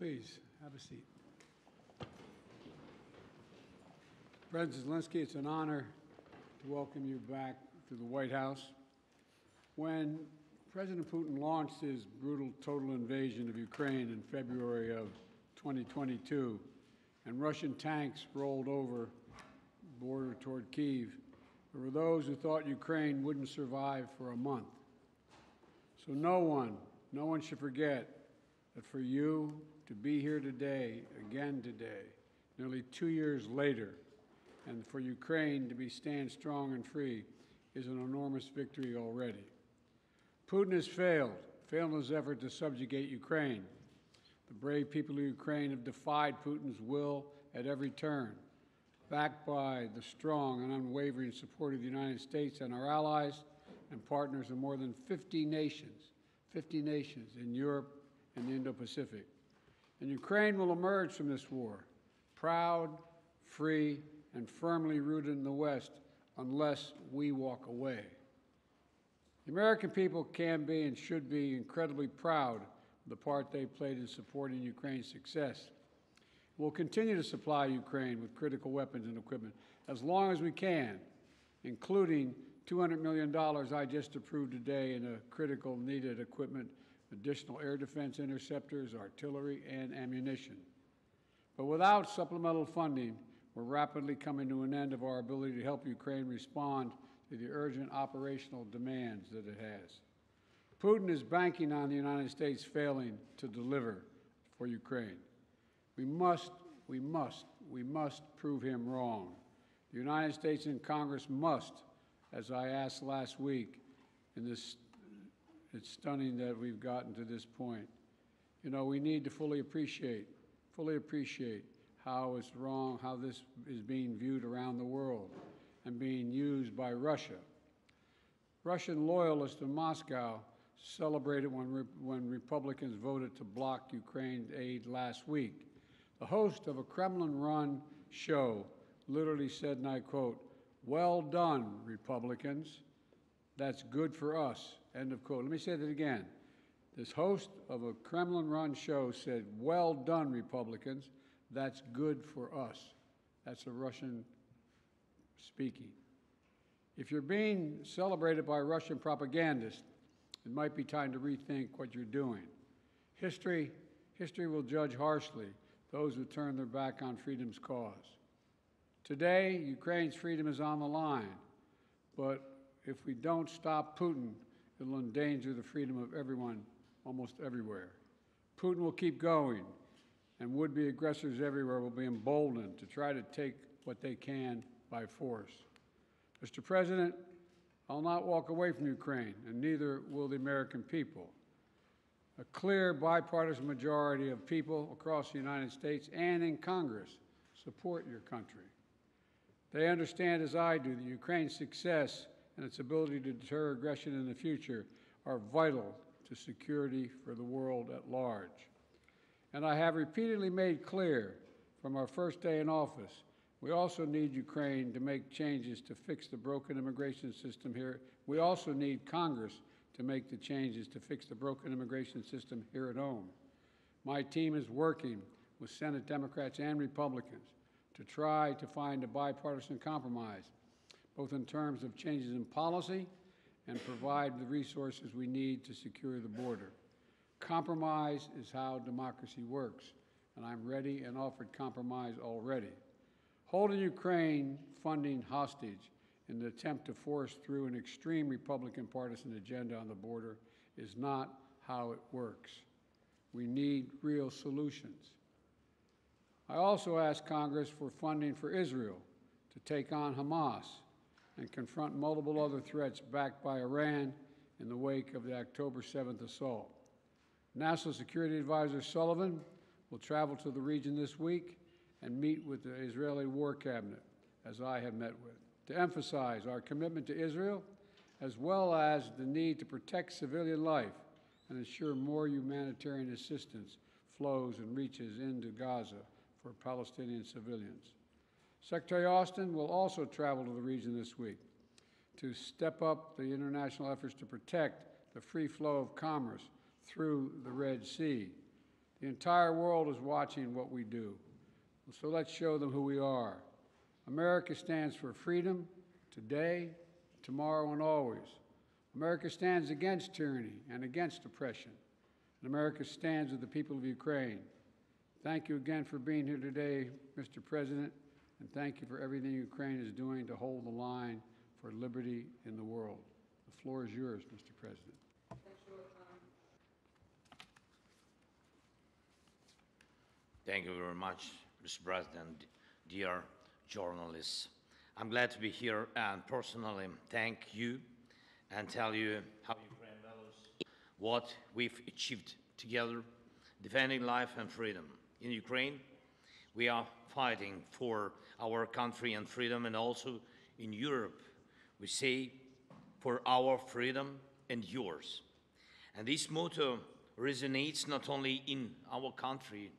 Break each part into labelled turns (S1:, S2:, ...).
S1: Please, have a seat. President Zelensky, it's an honor to welcome you back to the White House. When President Putin launched his brutal total invasion of Ukraine in February of 2022, and Russian tanks rolled over the border toward Kiev, there were those who thought Ukraine wouldn't survive for a month. So no one, no one should forget that for you to be here today, again today, nearly two years later, and for Ukraine to be stand strong and free is an enormous victory already. Putin has failed, failed in his effort to subjugate Ukraine. The brave people of Ukraine have defied Putin's will at every turn, backed by the strong and unwavering support of the United States and our allies and partners in more than 50 nations, 50 nations in Europe and the Indo-Pacific. And Ukraine will emerge from this war proud, free, and firmly rooted in the West unless we walk away. The American people can be and should be incredibly proud of the part they played in supporting Ukraine's success. We'll continue to supply Ukraine with critical weapons and equipment as long as we can, including $200 million I just approved today in a critical needed equipment, additional air defense interceptors, artillery, and ammunition. But without supplemental funding, we're rapidly coming to an end of our ability to help Ukraine respond to the urgent operational demands that it has. Putin is banking on the United States failing to deliver for Ukraine. We must, we must, we must prove him wrong. The United States and Congress must, as I asked last week, in this, it's stunning that we've gotten to this point. You know, we need to fully appreciate, fully appreciate how it's wrong, how this is being viewed around the world and being used by Russia. Russian loyalists in Moscow celebrated when, re when Republicans voted to block Ukraine aid last week. The host of a Kremlin run show literally said, and I quote, Well done, Republicans. That's good for us. End of quote. Let me say that again. This host of a Kremlin run show said, Well done, Republicans. That's good for us. That's a Russian speaking. If you're being celebrated by Russian propagandists, it might be time to rethink what you're doing. History, history will judge harshly those who turn their back on freedom's cause. Today, Ukraine's freedom is on the line, but if we don't stop Putin, it'll endanger the freedom of everyone almost everywhere. Putin will keep going, and would-be aggressors everywhere will be emboldened to try to take what they can by force. Mr. President, I'll not walk away from Ukraine, and neither will the American people. A clear bipartisan majority of people across the United States and in Congress support your country. They understand, as I do, that Ukraine's success and its ability to deter aggression in the future are vital to security for the world at large. And I have repeatedly made clear from our first day in office, we also need Ukraine to make changes to fix the broken immigration system here. We also need Congress to make the changes to fix the broken immigration system here at home. My team is working with Senate Democrats and Republicans to try to find a bipartisan compromise, both in terms of changes in policy and provide the resources we need to secure the border. Compromise is how democracy works, and I'm ready and offered compromise already. Holding Ukraine funding hostage in an attempt to force through an extreme Republican partisan agenda on the border is not how it works. We need real solutions. I also asked Congress for funding for Israel to take on Hamas and confront multiple other threats backed by Iran in the wake of the October 7th assault. National Security Advisor Sullivan will travel to the region this week and meet with the Israeli War Cabinet, as I have met with, to emphasize our commitment to Israel, as well as the need to protect civilian life and ensure more humanitarian assistance flows and reaches into Gaza for Palestinian civilians. Secretary Austin will also travel to the region this week to step up the international efforts to protect the free flow of commerce through the Red Sea. The entire world is watching what we do. So let's show them who we are. America stands for freedom today, tomorrow, and always. America stands against tyranny and against oppression. And America stands with the people of Ukraine. Thank you again for being here today, Mr. President, and thank you for everything Ukraine is doing to hold the line for liberty in the world. The floor is yours, Mr. President.
S2: Thank you very much, Mr. President, dear journalists. I'm glad to be here and personally thank you and tell you how Ukraine values what we've achieved together, defending life and freedom. In Ukraine, we are fighting for our country and freedom, and also in Europe, we say for our freedom and yours. And this motto resonates not only in our country,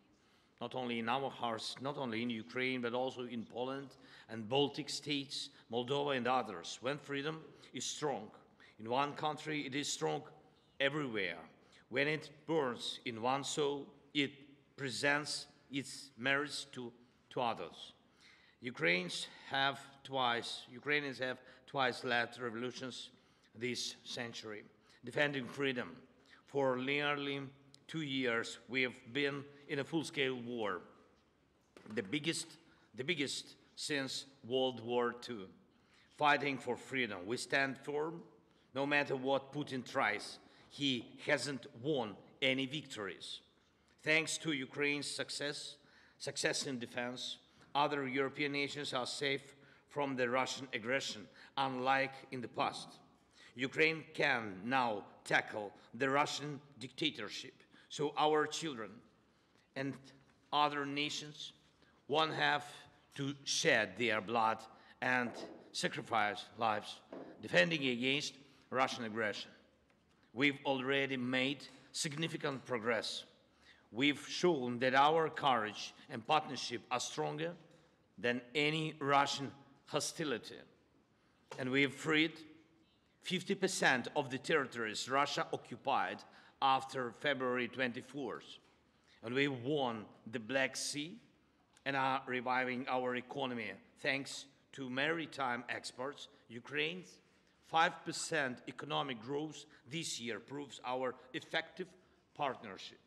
S2: not only in our hearts, not only in Ukraine, but also in Poland and Baltic states, Moldova, and others. When freedom is strong in one country, it is strong everywhere. When it burns in one soul, it presents its merits to, to others. Ukrainians have twice, Ukrainians have twice led revolutions this century, defending freedom. For nearly two years, we have been in a full-scale war, the biggest, the biggest since World War II. Fighting for freedom, we stand firm, no matter what Putin tries. He hasn't won any victories. Thanks to Ukraine's success, success in defense, other European nations are safe from the Russian aggression, unlike in the past. Ukraine can now tackle the Russian dictatorship so our children and other nations won't have to shed their blood and sacrifice lives defending against Russian aggression. We've already made significant progress. We've shown that our courage and partnership are stronger than any Russian hostility. And we've freed 50% of the territories Russia occupied after February 24th. And we won the Black Sea and are reviving our economy thanks to maritime exports. Ukraine's 5% economic growth this year proves our effective partnership.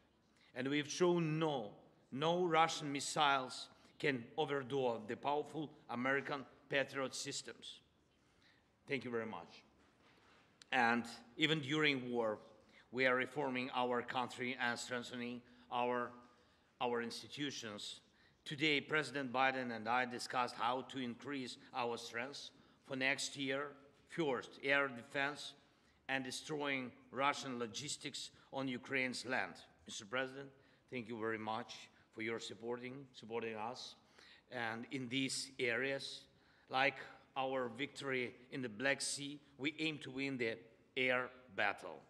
S2: And we've shown no, no Russian missiles can overdo the powerful American Patriot systems. Thank you very much. And even during war, we are reforming our country and strengthening our, our institutions. Today, President Biden and I discussed how to increase our strength for next year. First, air defense and destroying Russian logistics on Ukraine's land. Mr. President, thank you very much for your supporting, supporting us. And in these areas, like our victory in the Black Sea, we aim to win the air battle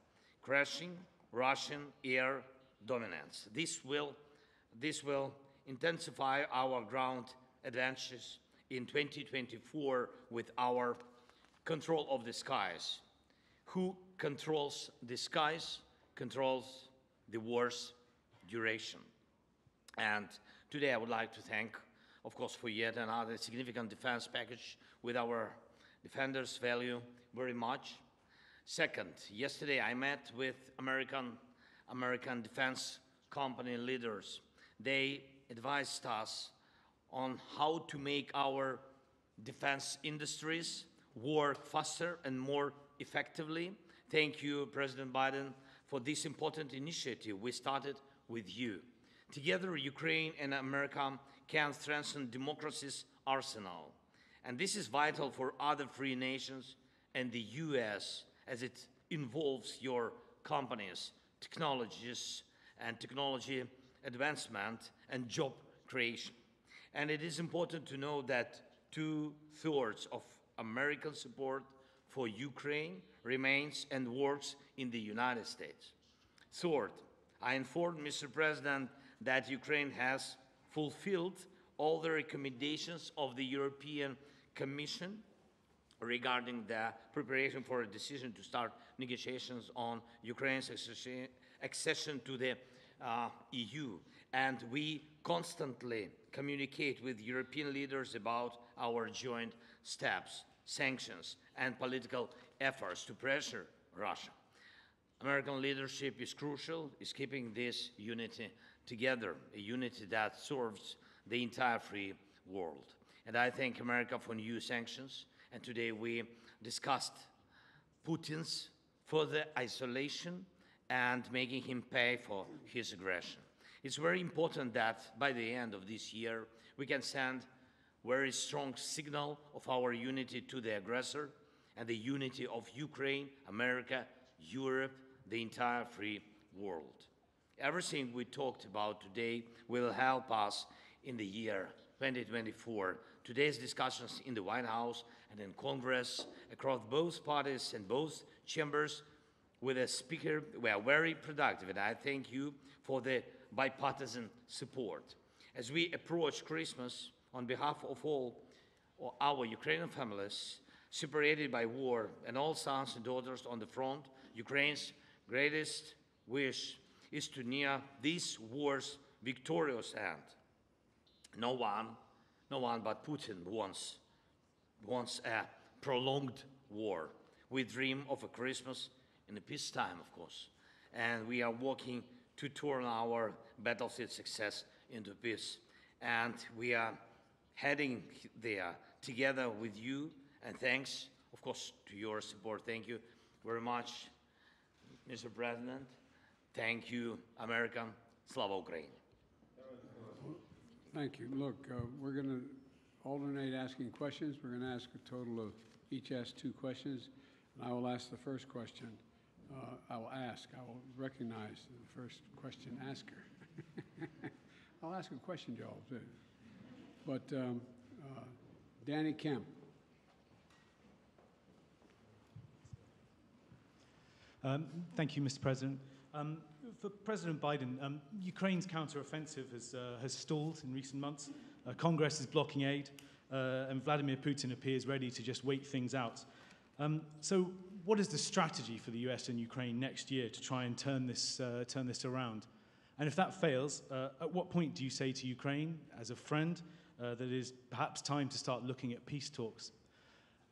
S2: crushing Russian air dominance. This will, this will intensify our ground advantages in 2024 with our control of the skies. Who controls the skies controls the war's duration. And today I would like to thank, of course, for yet another significant defense package with our defenders value very much. Second, yesterday I met with American, American defense company leaders. They advised us on how to make our defense industries work faster and more effectively. Thank you, President Biden, for this important initiative we started with you. Together, Ukraine and America can strengthen democracy's arsenal. And this is vital for other free nations and the U.S as it involves your companies, technologies, and technology advancement and job creation. And it is important to know that two-thirds of American support for Ukraine remains and works in the United States. Third, I informed Mr. President that Ukraine has fulfilled all the recommendations of the European Commission regarding the preparation for a decision to start negotiations on Ukraine's accession to the uh, EU, and we constantly communicate with European leaders about our joint steps, sanctions, and political efforts to pressure Russia. American leadership is crucial, is keeping this unity together, a unity that serves the entire free world. And I thank America for new sanctions. And today we discussed Putin's further isolation and making him pay for his aggression. It's very important that by the end of this year we can send very strong signal of our unity to the aggressor and the unity of Ukraine, America, Europe, the entire free world. Everything we talked about today will help us in the year 2024. Today's discussions in the White House and in Congress across both parties and both chambers with a speaker were very productive, and I thank you for the bipartisan support. As we approach Christmas, on behalf of all our Ukrainian families separated by war and all sons and daughters on the front, Ukraine's greatest wish is to near this war's victorious end. No one, no one but Putin wants, wants a prolonged war. We dream of a Christmas in a peacetime, of course, and we are working to turn our battlefield success into peace. And we are heading there together with you, and thanks, of course, to your support. Thank you very much, Mr. President. Thank you, America. Slava Ukraine.
S1: Thank you. Look, uh, we're going to alternate asking questions. We're going to ask a total of, each ask two questions. And I will ask the first question. Uh, I will ask, I will recognize the first question asker. I'll ask a question, Joel, too. But um, uh, Danny Kemp.
S3: Um, thank you, Mr. President. Um, for President Biden, um, Ukraine's counteroffensive has, uh, has stalled in recent months. Uh, Congress is blocking aid, uh, and Vladimir Putin appears ready to just wait things out. Um, so, what is the strategy for the US and Ukraine next year to try and turn this, uh, turn this around? And if that fails, uh, at what point do you say to Ukraine, as a friend, uh, that it is perhaps time to start looking at peace talks?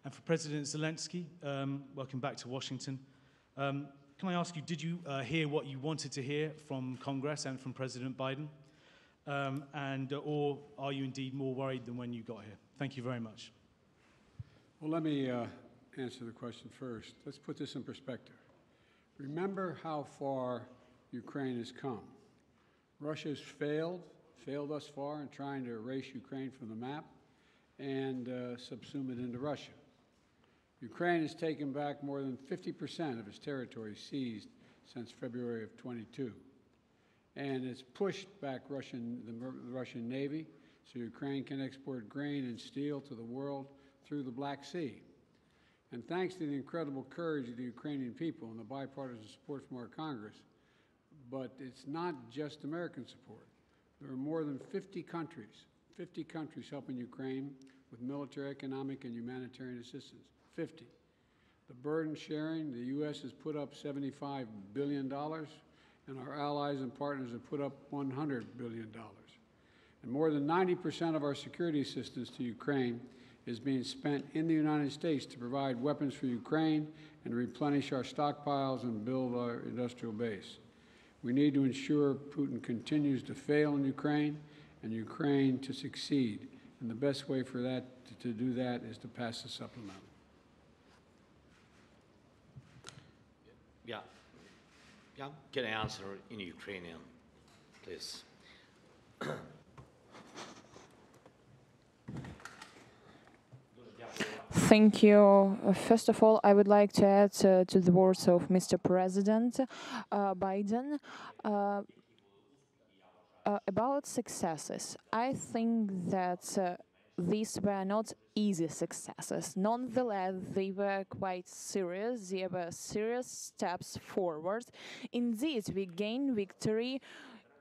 S3: And for President Zelensky, um, welcome back to Washington. Um, can I ask you, did you uh, hear what you wanted to hear from Congress and from President Biden? Um, and, uh, or are you indeed more worried than when you got here? Thank you very much.
S1: Well, let me uh, answer the question first. Let's put this in perspective. Remember how far Ukraine has come. Russia's failed, failed thus far in trying to erase Ukraine from the map and uh, subsume it into Russia. Ukraine has taken back more than 50% of its territory seized since February of 22. And it's pushed back Russian, the, the Russian Navy so Ukraine can export grain and steel to the world through the Black Sea. And thanks to the incredible courage of the Ukrainian people and the bipartisan support from our Congress, but it's not just American support. There are more than 50 countries, 50 countries helping Ukraine with military, economic, and humanitarian assistance. 50. The burden sharing, the U.S. has put up $75 billion, and our allies and partners have put up $100 billion. And more than 90% of our security assistance to Ukraine is being spent in the United States to provide weapons for Ukraine and replenish our stockpiles and build our industrial base. We need to ensure Putin continues to fail in Ukraine and Ukraine to succeed. And the best way for that to, to do that is to pass the supplemental.
S2: Yeah. Yeah. Can I answer in Ukrainian, please?
S4: Thank you. Uh, First of all, I would like to add uh, to the words of Mr. President uh, Biden uh, uh, about successes. I think that uh, these were not easy successes. Nonetheless, they were quite serious. They were serious steps forward. Indeed, we gained victory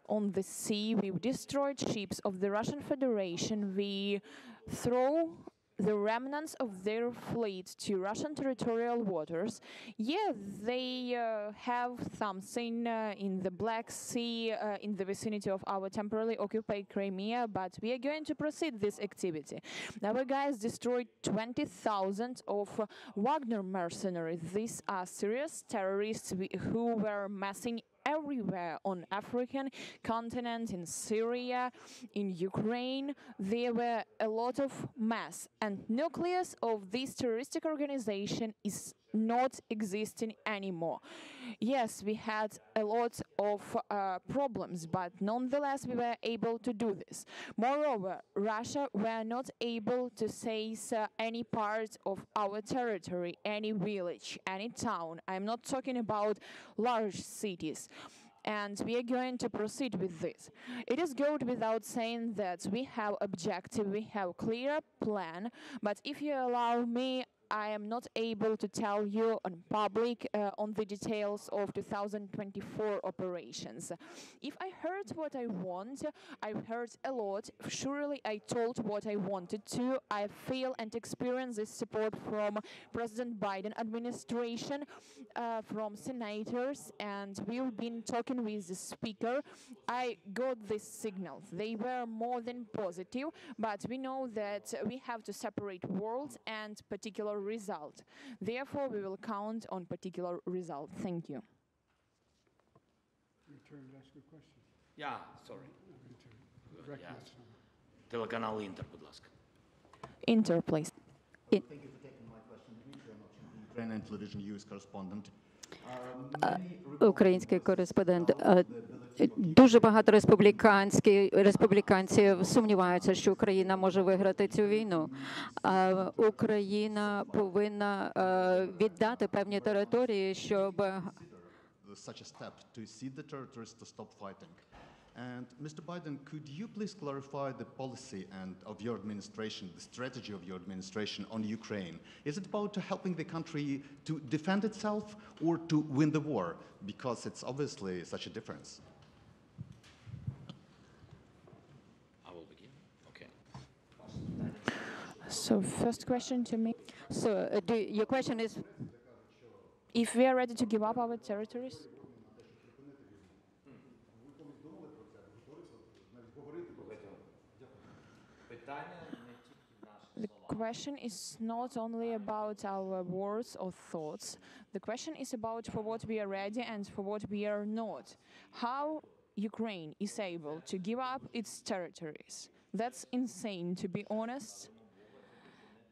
S4: on the sea. We destroyed ships of the Russian Federation. We throw the remnants of their fleet to Russian territorial waters. Yeah, they uh, have something uh, in the Black Sea, uh, in the vicinity of our temporarily occupied Crimea, but we are going to proceed this activity. Our guys destroyed 20,000 of Wagner mercenaries. These are serious terrorists who were massing everywhere on African continent, in Syria, in Ukraine. There were a lot of mass and nucleus of this terroristic organization is not existing anymore. Yes, we had a lot of uh, problems, but nonetheless we were able to do this. Moreover, Russia were not able to seize uh, any part of our territory, any village, any town. I'm not talking about large cities and we are going to proceed with this. It is good without saying that we have objective, we have clear plan, but if you allow me, I am not able to tell you on public uh, on the details of 2024 operations. If I heard what I want, I've heard a lot. Surely I told what I wanted to. I feel and experience this support from President Biden administration, uh, from senators, and we've been talking with the speaker. I got these signals. They were more than positive, but we know that we have to separate words and particular result. Therefore, we will count on particular result. Thank you.
S1: Your turn to ask a question.
S2: Yeah, sorry.
S1: Direct
S2: Yeah.
S1: yes.
S2: Телеканал Інтер, будь ласка.
S4: Inter, please.
S5: Thank you for taking my question. Dmitry Anovchenko, Ukrainian television news correspondent.
S6: Український кореспондент. Дуже багато республіканців сумніваються, що Україна може виграти цю війну. Україна повинна віддати певні території, щоб
S5: consider such a step to cede the territories to stop fighting. And Mr. Biden, could you please clarify the policy and of your administration, the strategy of your administration on Ukraine? Is it about helping the country to defend itself or to win the war? Because it's obviously such a difference.
S2: I will begin. Okay.
S4: So, first question to me.
S6: so, uh, do, your question is
S4: If we are ready to give up our territories, The question is not only about our words or thoughts. The question is about for what we are ready and for what we are not. How Ukraine is able to give up its territories. That's insane, to be honest.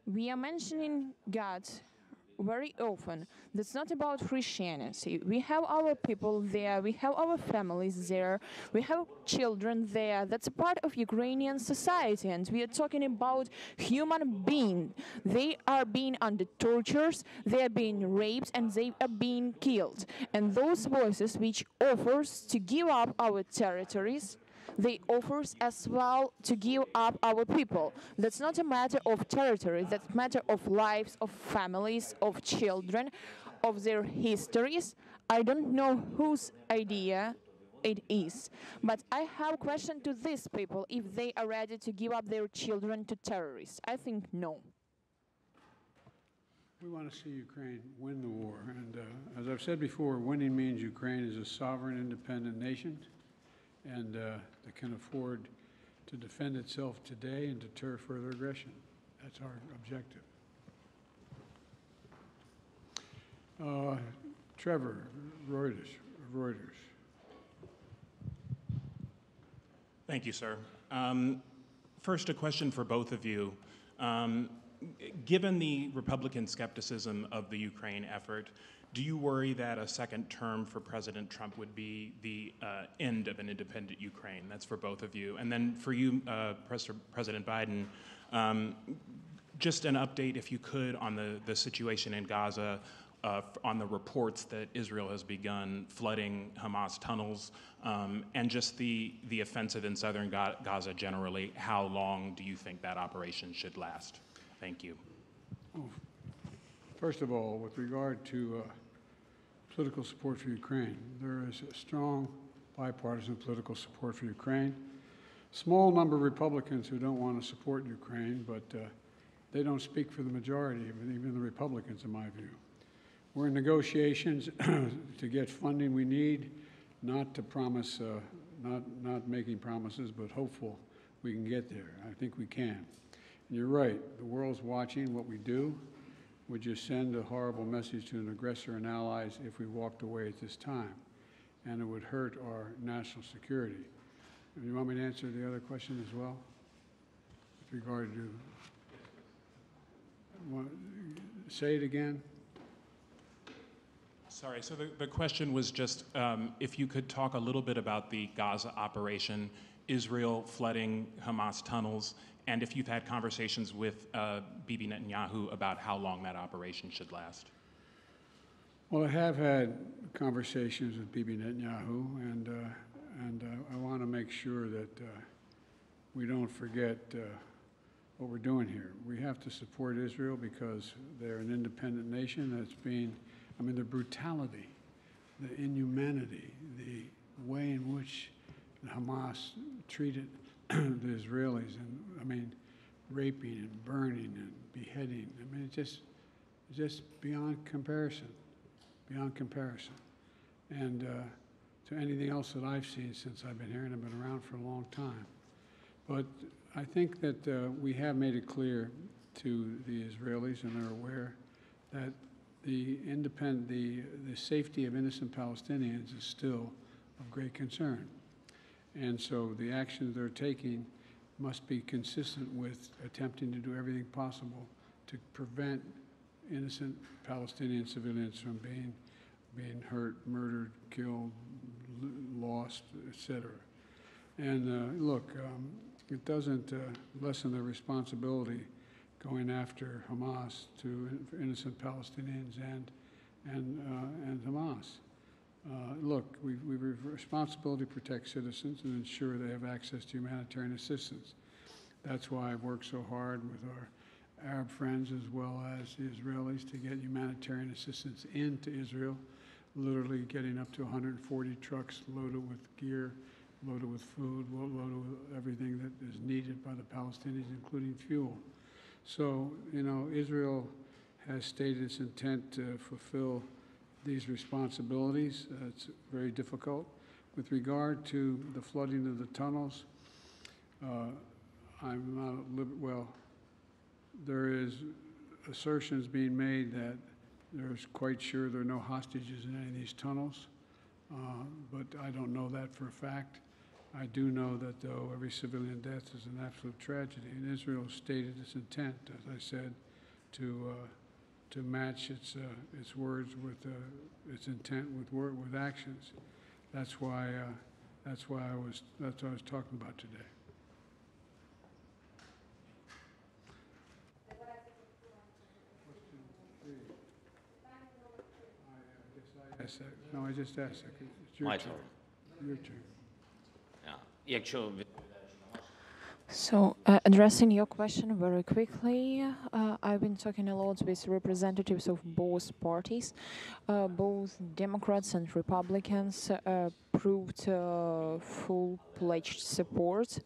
S4: We are mentioning God very often. That's not about Christianity. We have our people there, we have our families there, we have children there. That's a part of Ukrainian society, and we are talking about human being. They are being under tortures, they are being raped, and they are being killed. And those voices which offers to give up our territories they offers as well to give up our people. That's not a matter of territory, that's a matter of lives, of families, of children, of their histories. I don't know whose idea it is, but I have a question to these people if they are ready to give up their children to terrorists. I think no.
S1: We want to see Ukraine win the war, and uh, as I've said before, winning means Ukraine is a sovereign, independent nation, and uh, that can afford to defend itself today and deter further aggression. That's our objective. Uh, Trevor Reuters, Reuters.
S7: Thank you, sir. Um, First, a question for both of you. Um, Given the Republican skepticism of the Ukraine effort, do you worry that a second term for President Trump would be the uh, end of an independent Ukraine? That's for both of you. And then for you, uh, Pres- President Biden, um, just an update, if you could, on the, the situation in Gaza, uh, on the reports that Israel has begun flooding Hamas tunnels, um, and just the, the offensive in southern Ga- Gaza generally. How long do you think that operation should last? Thank you.
S1: First of all, with regard to uh, political support for Ukraine, there is strong bipartisan political support for Ukraine. Small number of Republicans who don't want to support Ukraine, but uh, they don't speak for the majority, even even the Republicans, in my view. We're in negotiations to get funding we need, not to promise, uh, not, not making promises, but hopeful we can get there. I think we can. And you're right, the world's watching what we do. Would just send a horrible message to an aggressor and allies if we walked away at this time, and it would hurt our national security. You want me to answer the other question as well? With regard to, say it again?
S7: Sorry, so the, the question was just um, if you could talk a little bit about the Gaza operation, Israel flooding Hamas tunnels, and if you've had conversations with uh, Bibi Netanyahu about how long that operation should last.
S1: Well, I have had conversations with Bibi Netanyahu, and, uh, and uh, I want to make sure that uh, we don't forget uh, what we're doing here. We have to support Israel because they're an independent nation that's being, I mean, the brutality, the inhumanity, the way in which Hamas treated the Israelis, and I mean, raping and burning and beheading. I mean, it's just, it's just beyond comparison beyond comparison. And uh, to anything else that I've seen since I've been here, and I've been around for a long time. But I think that uh, we have made it clear to the Israelis, and they're aware, that the independent, the, the safety of innocent Palestinians is still of great concern. And so the actions they're taking must be consistent with attempting to do everything possible to prevent innocent Palestinian civilians from being, being hurt, murdered, killed, lost, etc. And uh, look, um, it doesn't uh, lessen the responsibility going after Hamas to innocent Palestinians and and uh, and Hamas. Uh, look, we we have a responsibility to protect citizens and ensure they have access to humanitarian assistance. That's why I've worked so hard with our Arab friends as well as the Israelis to get humanitarian assistance into Israel, literally getting up to 140 trucks loaded with gear, loaded with food, loaded with everything that is needed by the Palestinians, including fuel. So, you know, Israel has stated its intent to fulfill these responsibilities. Uh, It's very difficult. With regard to the flooding of the tunnels, uh, I'm not, well, there is assertions being made that there's quite sure there are no hostages in any of these tunnels, uh, but I don't know that for a fact. I do know that, though, every civilian death is an absolute tragedy, and Israel stated its intent, as I said, to, uh, to match its, uh, its words with, uh, its intent with word, with actions. That's why, uh, that's why I was, that's what I was talking about today. I asked that, no, I just asked that, 'cause it's your
S2: My
S1: turn.
S2: turn.
S1: Your turn.
S2: Yeah. Якщо ви-
S4: so, uh, addressing your question very quickly, uh, I've been talking a lot with representatives of both parties. Uh, both Democrats and Republicans uh, proved uh, full pledged support.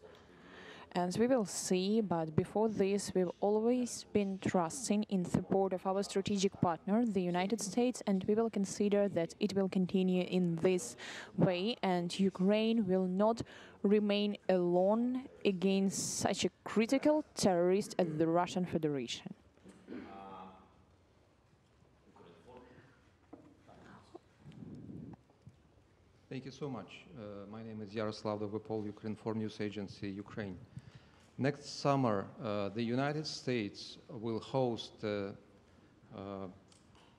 S4: And we will see, but before this, we've always been trusting in support of our strategic partner, the United States, and we will consider that it will continue in this way, and Ukraine will not remain alone against such a critical terrorist as the Russian Federation.
S8: Thank you so much. Uh, my name is Yaroslav Dovhopol, Ukrinform News Agency, Ukraine. Next summer, uh, the United States will host uh, uh,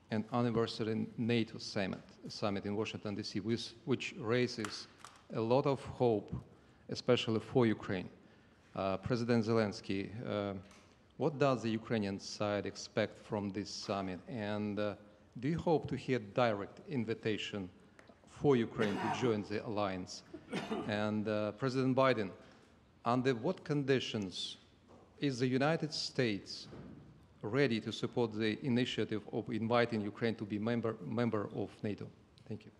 S8: an anniversary NATO summit, summit in Washington, D.C., which, which raises a lot of hope, especially for Ukraine. Uh, President Zelensky, uh, what does the Ukrainian side expect from this summit? And uh, do you hope to hear direct invitation for Ukraine to join the alliance? And President Biden, under what conditions is the United States ready to support the initiative of inviting Ukraine to be member, member of NATO? Thank you.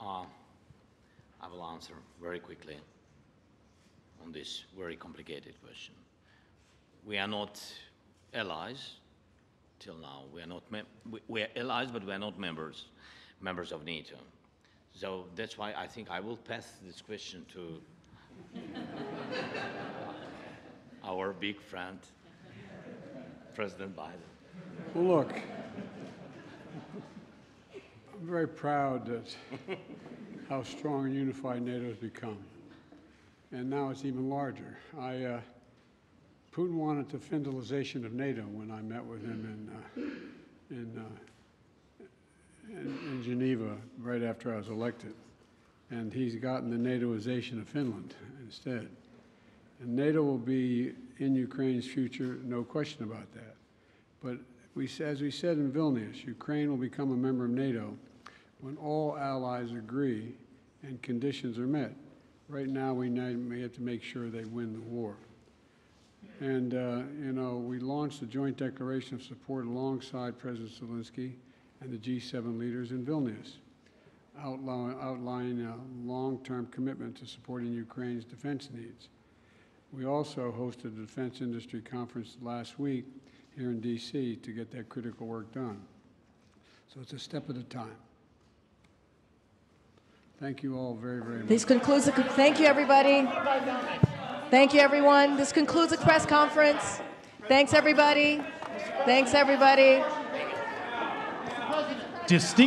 S2: Uh, I will answer very quickly on this very complicated question. We are not allies till now. We are not we, we are allies, but we are not members members of NATO. So that's why I think I will pass this question to our big friend, President Biden.
S1: Look, I'm very proud that how strong and unified NATO has become. And now it's even larger. I, uh, Putin wanted the Finlandization of NATO when I met with him in, uh, in, uh, in, in Geneva right after I was elected. And he's gotten the NATOization of Finland instead. And NATO will be in Ukraine's future, no question about that. But we, as we said in Vilnius, Ukraine will become a member of NATO when all allies agree and conditions are met. Right now, we may have to make sure they win the war. And, uh, you know, we launched a joint declaration of support alongside President Zelensky and the G7 leaders in Vilnius, outline, outlining a long-term commitment to supporting Ukraine's defense needs. We also hosted a defense industry conference last week here in D.C. to get that critical work done. So it's a step at a time. Thank you all very, very much.
S9: This concludes the, thank you, everybody. Thank you, everyone. This concludes the press conference. Thanks, everybody. Thanks, everybody.
S3: Distinct